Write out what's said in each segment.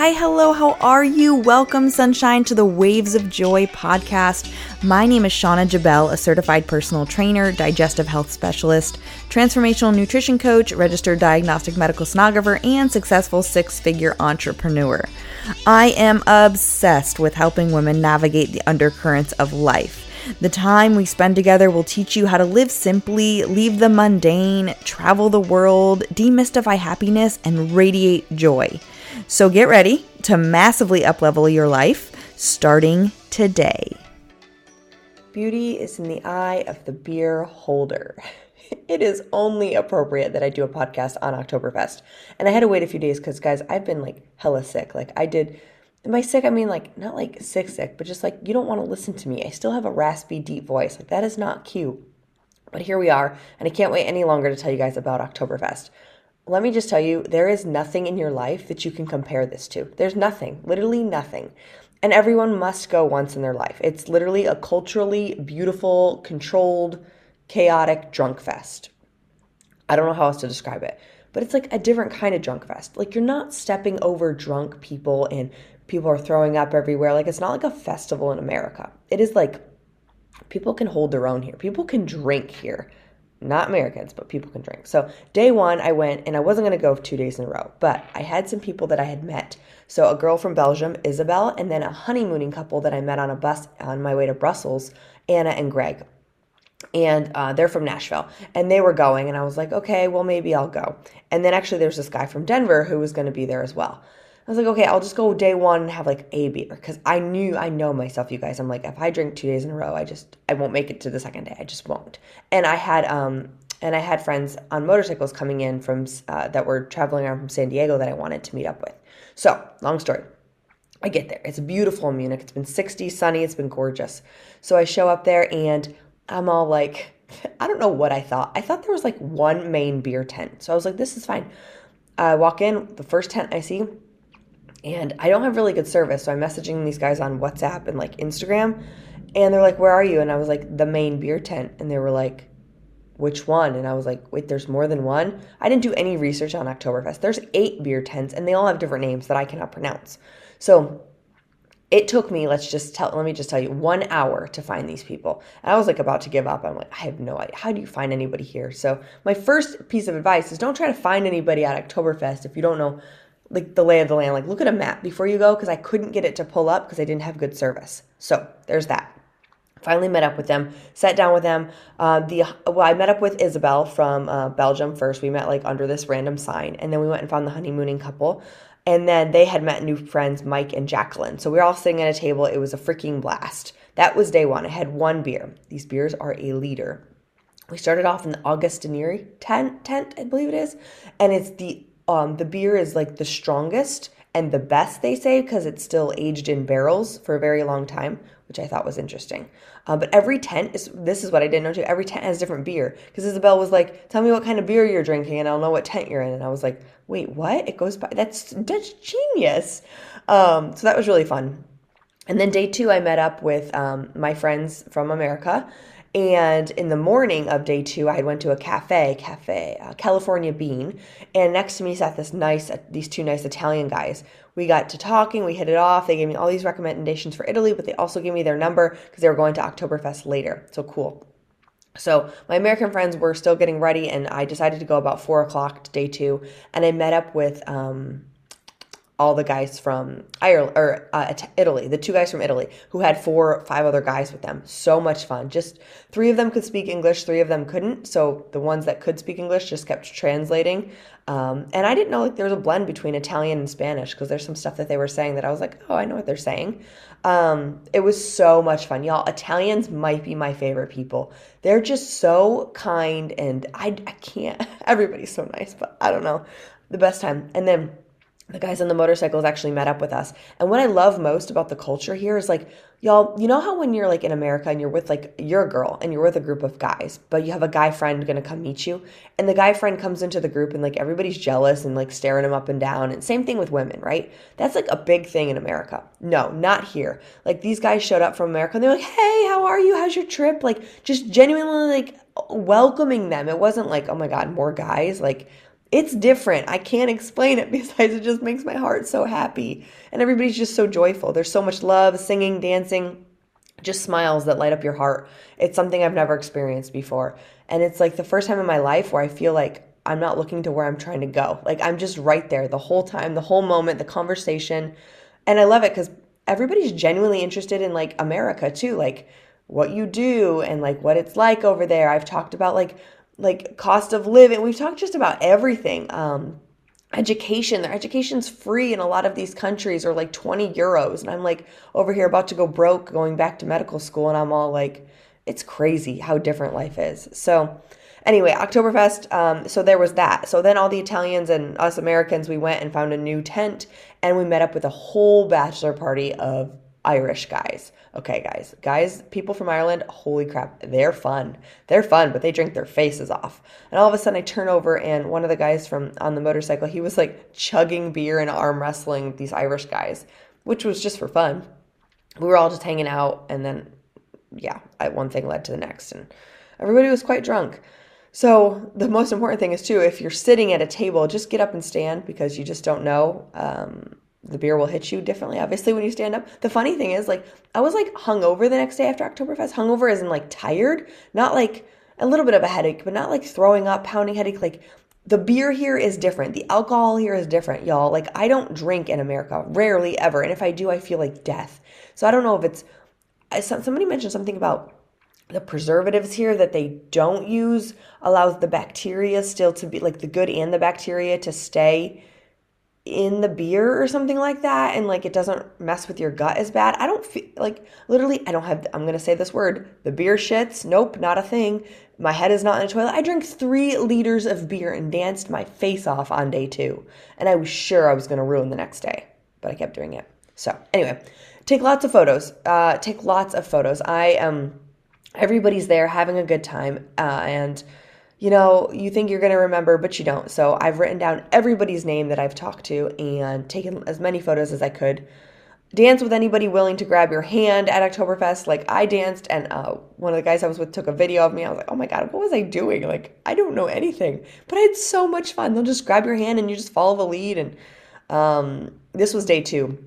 Hi, hello, how are you? Welcome, sunshine, to the Waves of Joy podcast. My name is Shauna Jabel, a certified personal trainer, digestive health specialist, transformational nutrition coach, registered diagnostic medical sonographer, and successful six figure entrepreneur. I am obsessed with helping women navigate the undercurrents of life. The time we spend together will teach you how to live simply, leave the mundane, travel the world, demystify happiness, and radiate joy. So get ready to massively uplevel your life starting today. Beauty is in the eye of the beer holder. It is only appropriate that I do a podcast on Oktoberfest. And I had to wait a few days because, guys, I've been like hella sick. Like, I did by sick, I mean like not like sick, sick, but just like you don't want to listen to me. I still have a raspy, deep voice. Like that is not cute. But here we are, and I can't wait any longer to tell you guys about Oktoberfest. Let me just tell you, there is nothing in your life that you can compare this to. There's nothing, literally nothing. And everyone must go once in their life. It's literally a culturally beautiful, controlled, chaotic drunk fest. I don't know how else to describe it, but it's like a different kind of drunk fest. Like you're not stepping over drunk people and people are throwing up everywhere. Like it's not like a festival in America. It is like people can hold their own here. People can drink here. Not Americans, but people can drink. So, day one, I went and I wasn't going to go two days in a row, but I had some people that I had met. So, a girl from Belgium, Isabel, and then a honeymooning couple that I met on a bus on my way to Brussels, Anna and Greg and uh, they're from Nashville, and they were going, and I was like, okay, well maybe I'll go. And then actually, there's this guy from Denver who was going to be there as well. I was like, okay, I'll just go day one and have like a beer because I knew, I know myself, you guys. I'm like, if I drink two days in a row, I just, I won't make it to the second day. I just won't. And I had, um, and I had friends on motorcycles coming in from uh, that were traveling around from San Diego that I wanted to meet up with. So, long story. I get there. It's beautiful in Munich. It's been 60, sunny. It's been gorgeous. So I show up there and I'm all like, I don't know what I thought. I thought there was like one main beer tent. So I was like, this is fine. I walk in, the first tent I see, and I don't have really good service. So I'm messaging these guys on WhatsApp and like Instagram. And they're like, Where are you? And I was like, The main beer tent. And they were like, Which one? And I was like, Wait, there's more than one? I didn't do any research on Oktoberfest. There's eight beer tents and they all have different names that I cannot pronounce. So it took me, let's just tell, let me just tell you, one hour to find these people. And I was like about to give up. I'm like, I have no idea. How do you find anybody here? So my first piece of advice is don't try to find anybody at Oktoberfest if you don't know like the lay of the land. Like look at a map before you go because I couldn't get it to pull up because I didn't have good service. So there's that. Finally met up with them, sat down with them. Uh, the well, I met up with Isabel from uh, Belgium first. We met like under this random sign, and then we went and found the honeymooning couple. And then they had met new friends, Mike and Jacqueline. So we were all sitting at a table. It was a freaking blast. That was day one. I had one beer. These beers are a liter. We started off in the Augustinieri tent, tent, I believe it is, and it's the um, the beer is like the strongest and the best, they say, because it's still aged in barrels for a very long time, which I thought was interesting. Uh, but every tent is this is what I didn't know too. Every tent has different beer because Isabel was like, "Tell me what kind of beer you're drinking, and I'll know what tent you're in." And I was like, "Wait, what? It goes by that's that's genius." Um, so that was really fun. And then day two, I met up with um, my friends from America, and in the morning of day two, I went to a cafe, cafe uh, California Bean, and next to me sat this nice, uh, these two nice Italian guys. We got to talking, we hit it off. They gave me all these recommendations for Italy, but they also gave me their number because they were going to Oktoberfest later. So cool. So my American friends were still getting ready, and I decided to go about four o'clock to day two, and I met up with um, all the guys from Ireland or uh, Italy, the two guys from Italy who had four five other guys with them. So much fun. Just three of them could speak English, three of them couldn't. So the ones that could speak English just kept translating. Um, and I didn't know like there was a blend between Italian and Spanish because there's some stuff that they were saying that I was like, oh, I know what they're saying. Um, it was so much fun, y'all. Italians might be my favorite people. They're just so kind, and I I can't. Everybody's so nice, but I don't know the best time. And then the guys on the motorcycles actually met up with us. And what I love most about the culture here is like, y'all, you know how when you're like in America and you're with like, you're a girl and you're with a group of guys, but you have a guy friend gonna come meet you, and the guy friend comes into the group and like everybody's jealous and like staring him up and down. And same thing with women, right? That's like a big thing in America. No, not here. Like these guys showed up from America and they're like, hey, how are you? How's your trip? Like just genuinely like welcoming them. It wasn't like, oh my God, more guys. Like, it's different. I can't explain it besides it just makes my heart so happy. And everybody's just so joyful. There's so much love, singing, dancing, just smiles that light up your heart. It's something I've never experienced before. And it's like the first time in my life where I feel like I'm not looking to where I'm trying to go. Like I'm just right there the whole time, the whole moment, the conversation. And I love it because everybody's genuinely interested in like America too, like what you do and like what it's like over there. I've talked about like like cost of living. We've talked just about everything. Um, education their education's free in a lot of these countries or like 20 euros and i'm like over here about to go broke going back to medical school and i'm all like it's crazy how different life is so anyway oktoberfest um, so there was that so then all the italians and us americans we went and found a new tent and we met up with a whole bachelor party of irish guys Okay, guys, guys, people from Ireland, holy crap, they're fun. They're fun, but they drink their faces off. And all of a sudden, I turn over, and one of the guys from on the motorcycle, he was like chugging beer and arm wrestling these Irish guys, which was just for fun. We were all just hanging out, and then, yeah, one thing led to the next, and everybody was quite drunk. So the most important thing is too, if you're sitting at a table, just get up and stand because you just don't know. Um, the beer will hit you differently, obviously, when you stand up. The funny thing is, like, I was like hungover the next day after Oktoberfest. Hungover in like tired, not like a little bit of a headache, but not like throwing up, pounding headache. Like, the beer here is different. The alcohol here is different, y'all. Like, I don't drink in America, rarely ever. And if I do, I feel like death. So I don't know if it's. Somebody mentioned something about the preservatives here that they don't use allows the bacteria still to be like the good and the bacteria to stay in the beer or something like that and like it doesn't mess with your gut as bad. I don't feel like literally I don't have I'm going to say this word. The beer shits. Nope, not a thing. My head is not in a toilet. I drank 3 liters of beer and danced my face off on day 2 and I was sure I was going to ruin the next day, but I kept doing it. So, anyway, take lots of photos. Uh take lots of photos. I am um, everybody's there having a good time uh and you know, you think you're going to remember, but you don't. So I've written down everybody's name that I've talked to and taken as many photos as I could. Dance with anybody willing to grab your hand at Oktoberfest. Like I danced, and uh, one of the guys I was with took a video of me. I was like, oh my God, what was I doing? Like, I don't know anything, but I had so much fun. They'll just grab your hand and you just follow the lead. And um, this was day two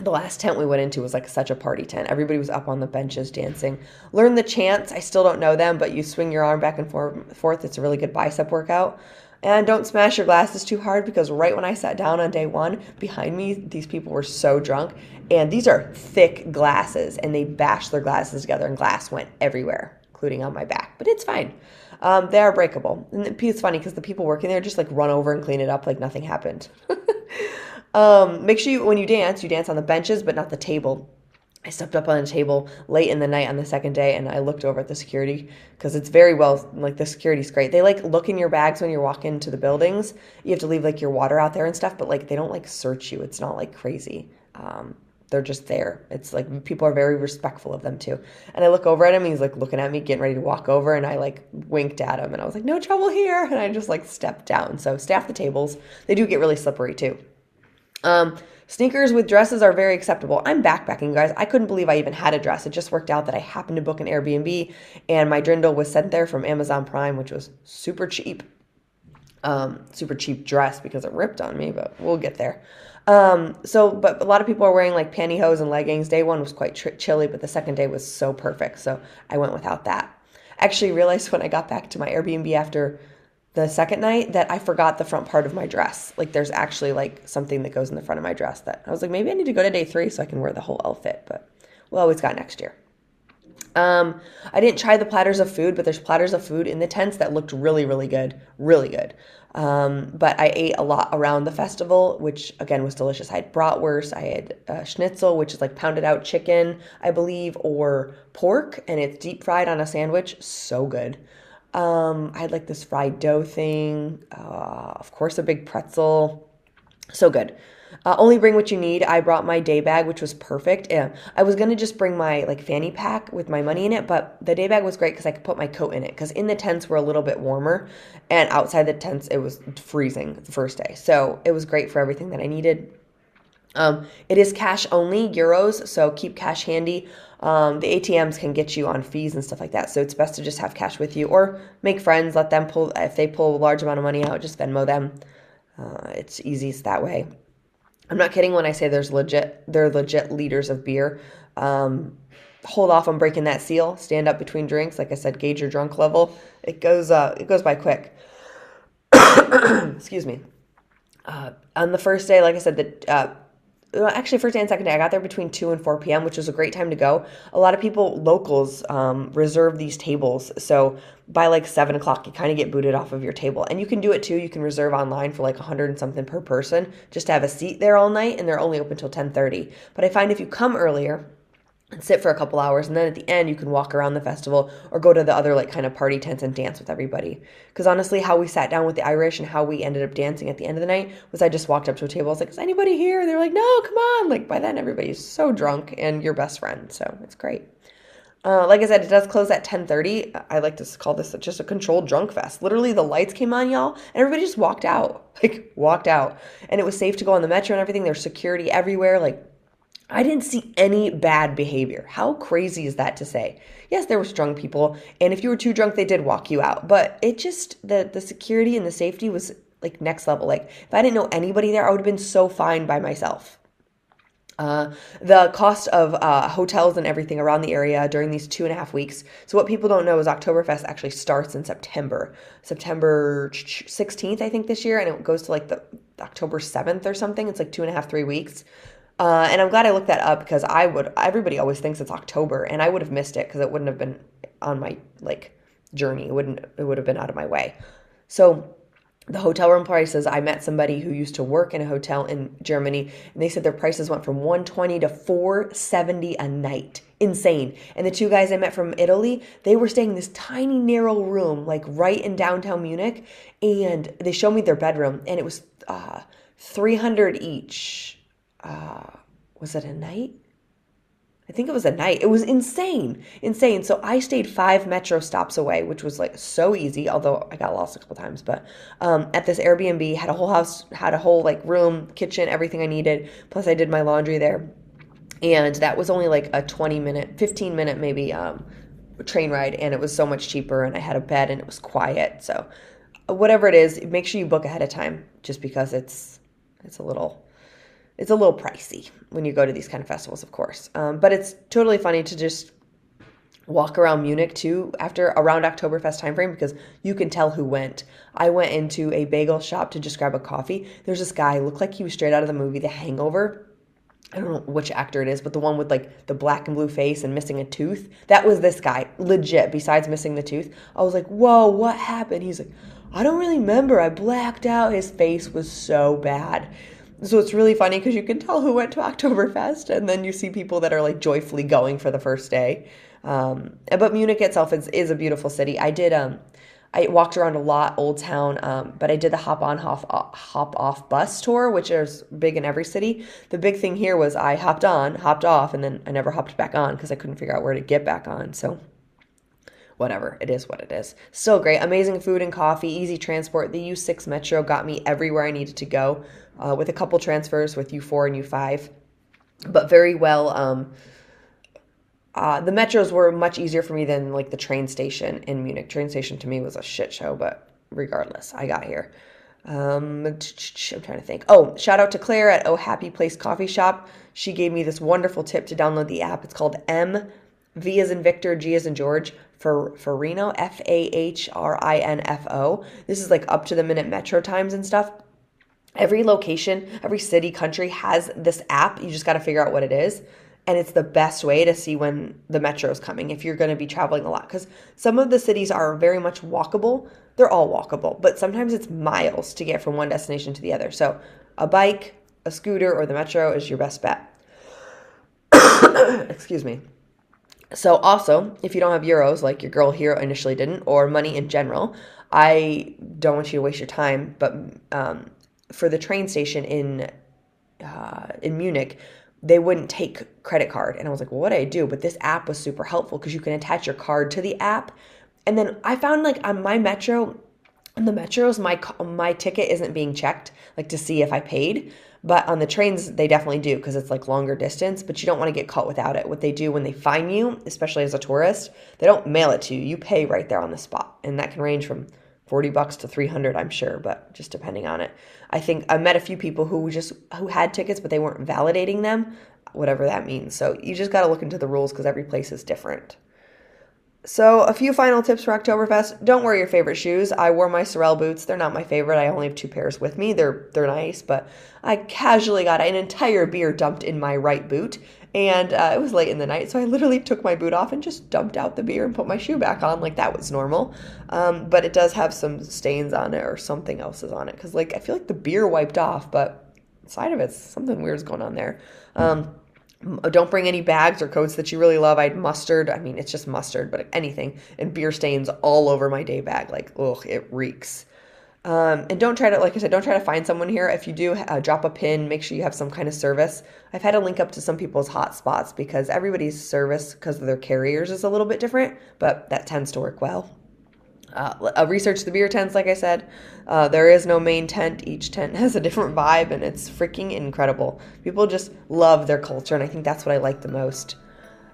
the last tent we went into was like such a party tent. Everybody was up on the benches dancing. Learn the chants. I still don't know them, but you swing your arm back and forth. It's a really good bicep workout. And don't smash your glasses too hard because right when I sat down on day one, behind me, these people were so drunk. And these are thick glasses, and they bashed their glasses together, and glass went everywhere, including on my back. But it's fine. Um, they are breakable. And it's funny because the people working there just like run over and clean it up like nothing happened. Um, make sure you, when you dance, you dance on the benches, but not the table. I stepped up on a table late in the night on the second day and I looked over at the security because it's very well, like the security's great. They like look in your bags when you walk into the buildings. You have to leave like your water out there and stuff, but like they don't like search you. It's not like crazy. Um, they're just there. It's like people are very respectful of them too. And I look over at him, he's like looking at me, getting ready to walk over, and I like winked at him and I was like, no trouble here. And I just like stepped down. So staff the tables. They do get really slippery too. Um, sneakers with dresses are very acceptable. I'm backpacking, guys. I couldn't believe I even had a dress. It just worked out that I happened to book an Airbnb and my dirndl was sent there from Amazon Prime, which was super cheap. Um, super cheap dress because it ripped on me, but we'll get there. Um, so, but a lot of people are wearing like pantyhose and leggings. Day one was quite tr- chilly, but the second day was so perfect. So I went without that. Actually realized when I got back to my Airbnb after the second night that I forgot the front part of my dress. Like there's actually like something that goes in the front of my dress that I was like, maybe I need to go to day three so I can wear the whole outfit, but we'll always got next year. Um, I didn't try the platters of food, but there's platters of food in the tents that looked really, really good, really good. Um, but I ate a lot around the festival, which again was delicious. I had bratwurst, I had uh, schnitzel, which is like pounded out chicken, I believe, or pork, and it's deep fried on a sandwich. So good. Um, I had like this fried dough thing. Uh, of course, a big pretzel. So good. Uh, only bring what you need. I brought my day bag, which was perfect. Yeah, I was gonna just bring my like fanny pack with my money in it, but the day bag was great because I could put my coat in it. Because in the tents were a little bit warmer, and outside the tents it was freezing the first day. So it was great for everything that I needed. Um, it is cash only, euros, so keep cash handy. Um, the ATMs can get you on fees and stuff like that, so it's best to just have cash with you or make friends. Let them pull if they pull a large amount of money out, just Venmo them. Uh, it's easiest that way. I'm not kidding when I say there's legit they're legit liters of beer. Um, hold off on breaking that seal. Stand up between drinks. Like I said, gauge your drunk level. It goes uh, it goes by quick. Excuse me. Uh, on the first day, like I said, the uh, actually first day and second day i got there between 2 and 4 p.m which was a great time to go. A lot of people locals um, reserve these tables. So by like 7 o'clock you kind of get booted off of your table. And you can do it too. You can reserve online for like 100 and something per person just to have a seat there all night and they're only open till 10.30 but i find if you come earlier and sit for a couple hours and then at the end you can walk around the festival or go to the other like kind of party tents and dance with everybody because honestly how we sat down with the irish and how we ended up dancing at the end of the night was i just walked up to a table i was like is anybody here they're like no come on like by then everybody's so drunk and your best friend so it's great uh, like I said, it does close at 10:30. I like to call this just a controlled drunk fest. Literally, the lights came on, y'all, and everybody just walked out, like walked out, and it was safe to go on the metro and everything. There's security everywhere, like I didn't see any bad behavior. How crazy is that to say? Yes, there were drunk people, and if you were too drunk, they did walk you out. But it just the the security and the safety was like next level. Like if I didn't know anybody there, I would have been so fine by myself. Uh, the cost of uh, hotels and everything around the area during these two and a half weeks. So, what people don't know is Oktoberfest actually starts in September, September 16th, I think, this year, and it goes to like the October 7th or something. It's like two and a half, three weeks. Uh, and I'm glad I looked that up because I would. Everybody always thinks it's October, and I would have missed it because it wouldn't have been on my like journey. It wouldn't. It would have been out of my way. So the hotel room prices. I met somebody who used to work in a hotel in Germany, and they said their prices went from 120 to 470 a night. Insane. And the two guys I met from Italy, they were staying in this tiny narrow room, like right in downtown Munich, and they showed me their bedroom, and it was uh, 300 each uh, was it a night? I think it was a night. It was insane, insane. So I stayed five metro stops away, which was like so easy. Although I got lost a couple times, but um, at this Airbnb, had a whole house, had a whole like room, kitchen, everything I needed. Plus, I did my laundry there, and that was only like a twenty minute, fifteen minute maybe um, train ride, and it was so much cheaper. And I had a bed, and it was quiet. So whatever it is, make sure you book ahead of time, just because it's it's a little it's a little pricey when you go to these kind of festivals, of course. Um, but it's totally funny to just walk around Munich too after around Oktoberfest timeframe because you can tell who went. I went into a bagel shop to just grab a coffee. There's this guy looked like he was straight out of the movie The Hangover. I don't know which actor it is, but the one with like the black and blue face and missing a tooth. That was this guy, legit, besides missing the tooth. I was like, whoa, what happened? He's like, I don't really remember. I blacked out. His face was so bad. So it's really funny because you can tell who went to Oktoberfest, and then you see people that are like joyfully going for the first day. Um, but Munich itself is, is a beautiful city. I did um, I walked around a lot, Old Town, um, but I did the hop on, hop hop off bus tour, which is big in every city. The big thing here was I hopped on, hopped off, and then I never hopped back on because I couldn't figure out where to get back on. So whatever, it is what it is. Still great, amazing food and coffee, easy transport. The U6 Metro got me everywhere I needed to go uh, with a couple transfers with U4 and U5, but very well. Um, uh, the metros were much easier for me than like the train station in Munich. Train station to me was a shit show, but regardless, I got here. Um, I'm trying to think. Oh, shout out to Claire at Oh Happy Place Coffee Shop. She gave me this wonderful tip to download the app. It's called M V as in Victor, G as in George for Fahrinfo, F A H R I N F O. This is like up to the minute metro times and stuff every location, every city, country has this app. You just got to figure out what it is. And it's the best way to see when the metro is coming if you're going to be traveling a lot. Because some of the cities are very much walkable. They're all walkable, but sometimes it's miles to get from one destination to the other. So a bike, a scooter, or the metro is your best bet. Excuse me. So, also, if you don't have euros like your girl here initially didn't, or money in general, I don't want you to waste your time, but um, for the train station in uh, in Munich, they wouldn't take credit card, and I was like, well, what do I do? But this app was super helpful because you can attach your card to the app, and then I found like on my metro, on the metros, my my ticket isn't being checked like to see if I paid. But on the trains, they definitely do because it's like longer distance, but you don't want to get caught without it. What they do when they find you, especially as a tourist, they don't mail it to you. You pay right there on the spot. And that can range from 40 bucks to 300 i'm sure but just depending on it i think i met a few people who just who had tickets but they weren't validating them whatever that means so you just got to look into the rules because every place is different so, a few final tips for Oktoberfest. Don't wear your favorite shoes. I wore my Sorel boots. They're not my favorite. I only have two pairs with me. They're they're nice, but I casually got an entire beer dumped in my right boot, and uh, it was late in the night, so I literally took my boot off and just dumped out the beer and put my shoe back on like that was normal. Um, but it does have some stains on it or something else is on it because like I feel like the beer wiped off, but side of it something weird's going on there. Um, don't bring any bags or coats that you really love. I'd mustard. I mean, it's just mustard, but anything and beer stains all over my day bag. Like, ugh, it reeks. Um, and don't try to, like I said, don't try to find someone here. If you do, uh, drop a pin. Make sure you have some kind of service. I've had to link up to some people's hotspots because everybody's service, because of their carriers, is a little bit different, but that tends to work well. Uh, research the beer tents, like I said. Uh, there is no main tent. Each tent has a different vibe, and it's freaking incredible. People just love their culture, and I think that's what I like the most.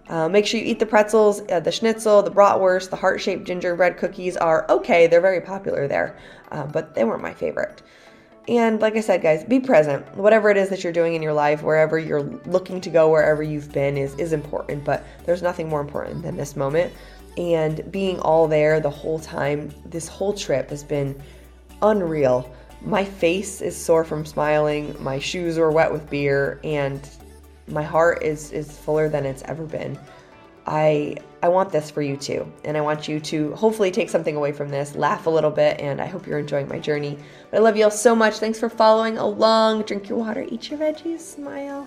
Uh, make sure you eat the pretzels, uh, the schnitzel, the bratwurst, the heart shaped gingerbread cookies are okay. They're very popular there, uh, but they weren't my favorite. And like I said, guys, be present. Whatever it is that you're doing in your life, wherever you're looking to go, wherever you've been, is, is important, but there's nothing more important than this moment and being all there the whole time. This whole trip has been unreal. My face is sore from smiling, my shoes are wet with beer, and my heart is, is fuller than it's ever been. I I want this for you too. And I want you to hopefully take something away from this, laugh a little bit, and I hope you're enjoying my journey. But I love you all so much. Thanks for following along. Drink your water, eat your veggies, smile.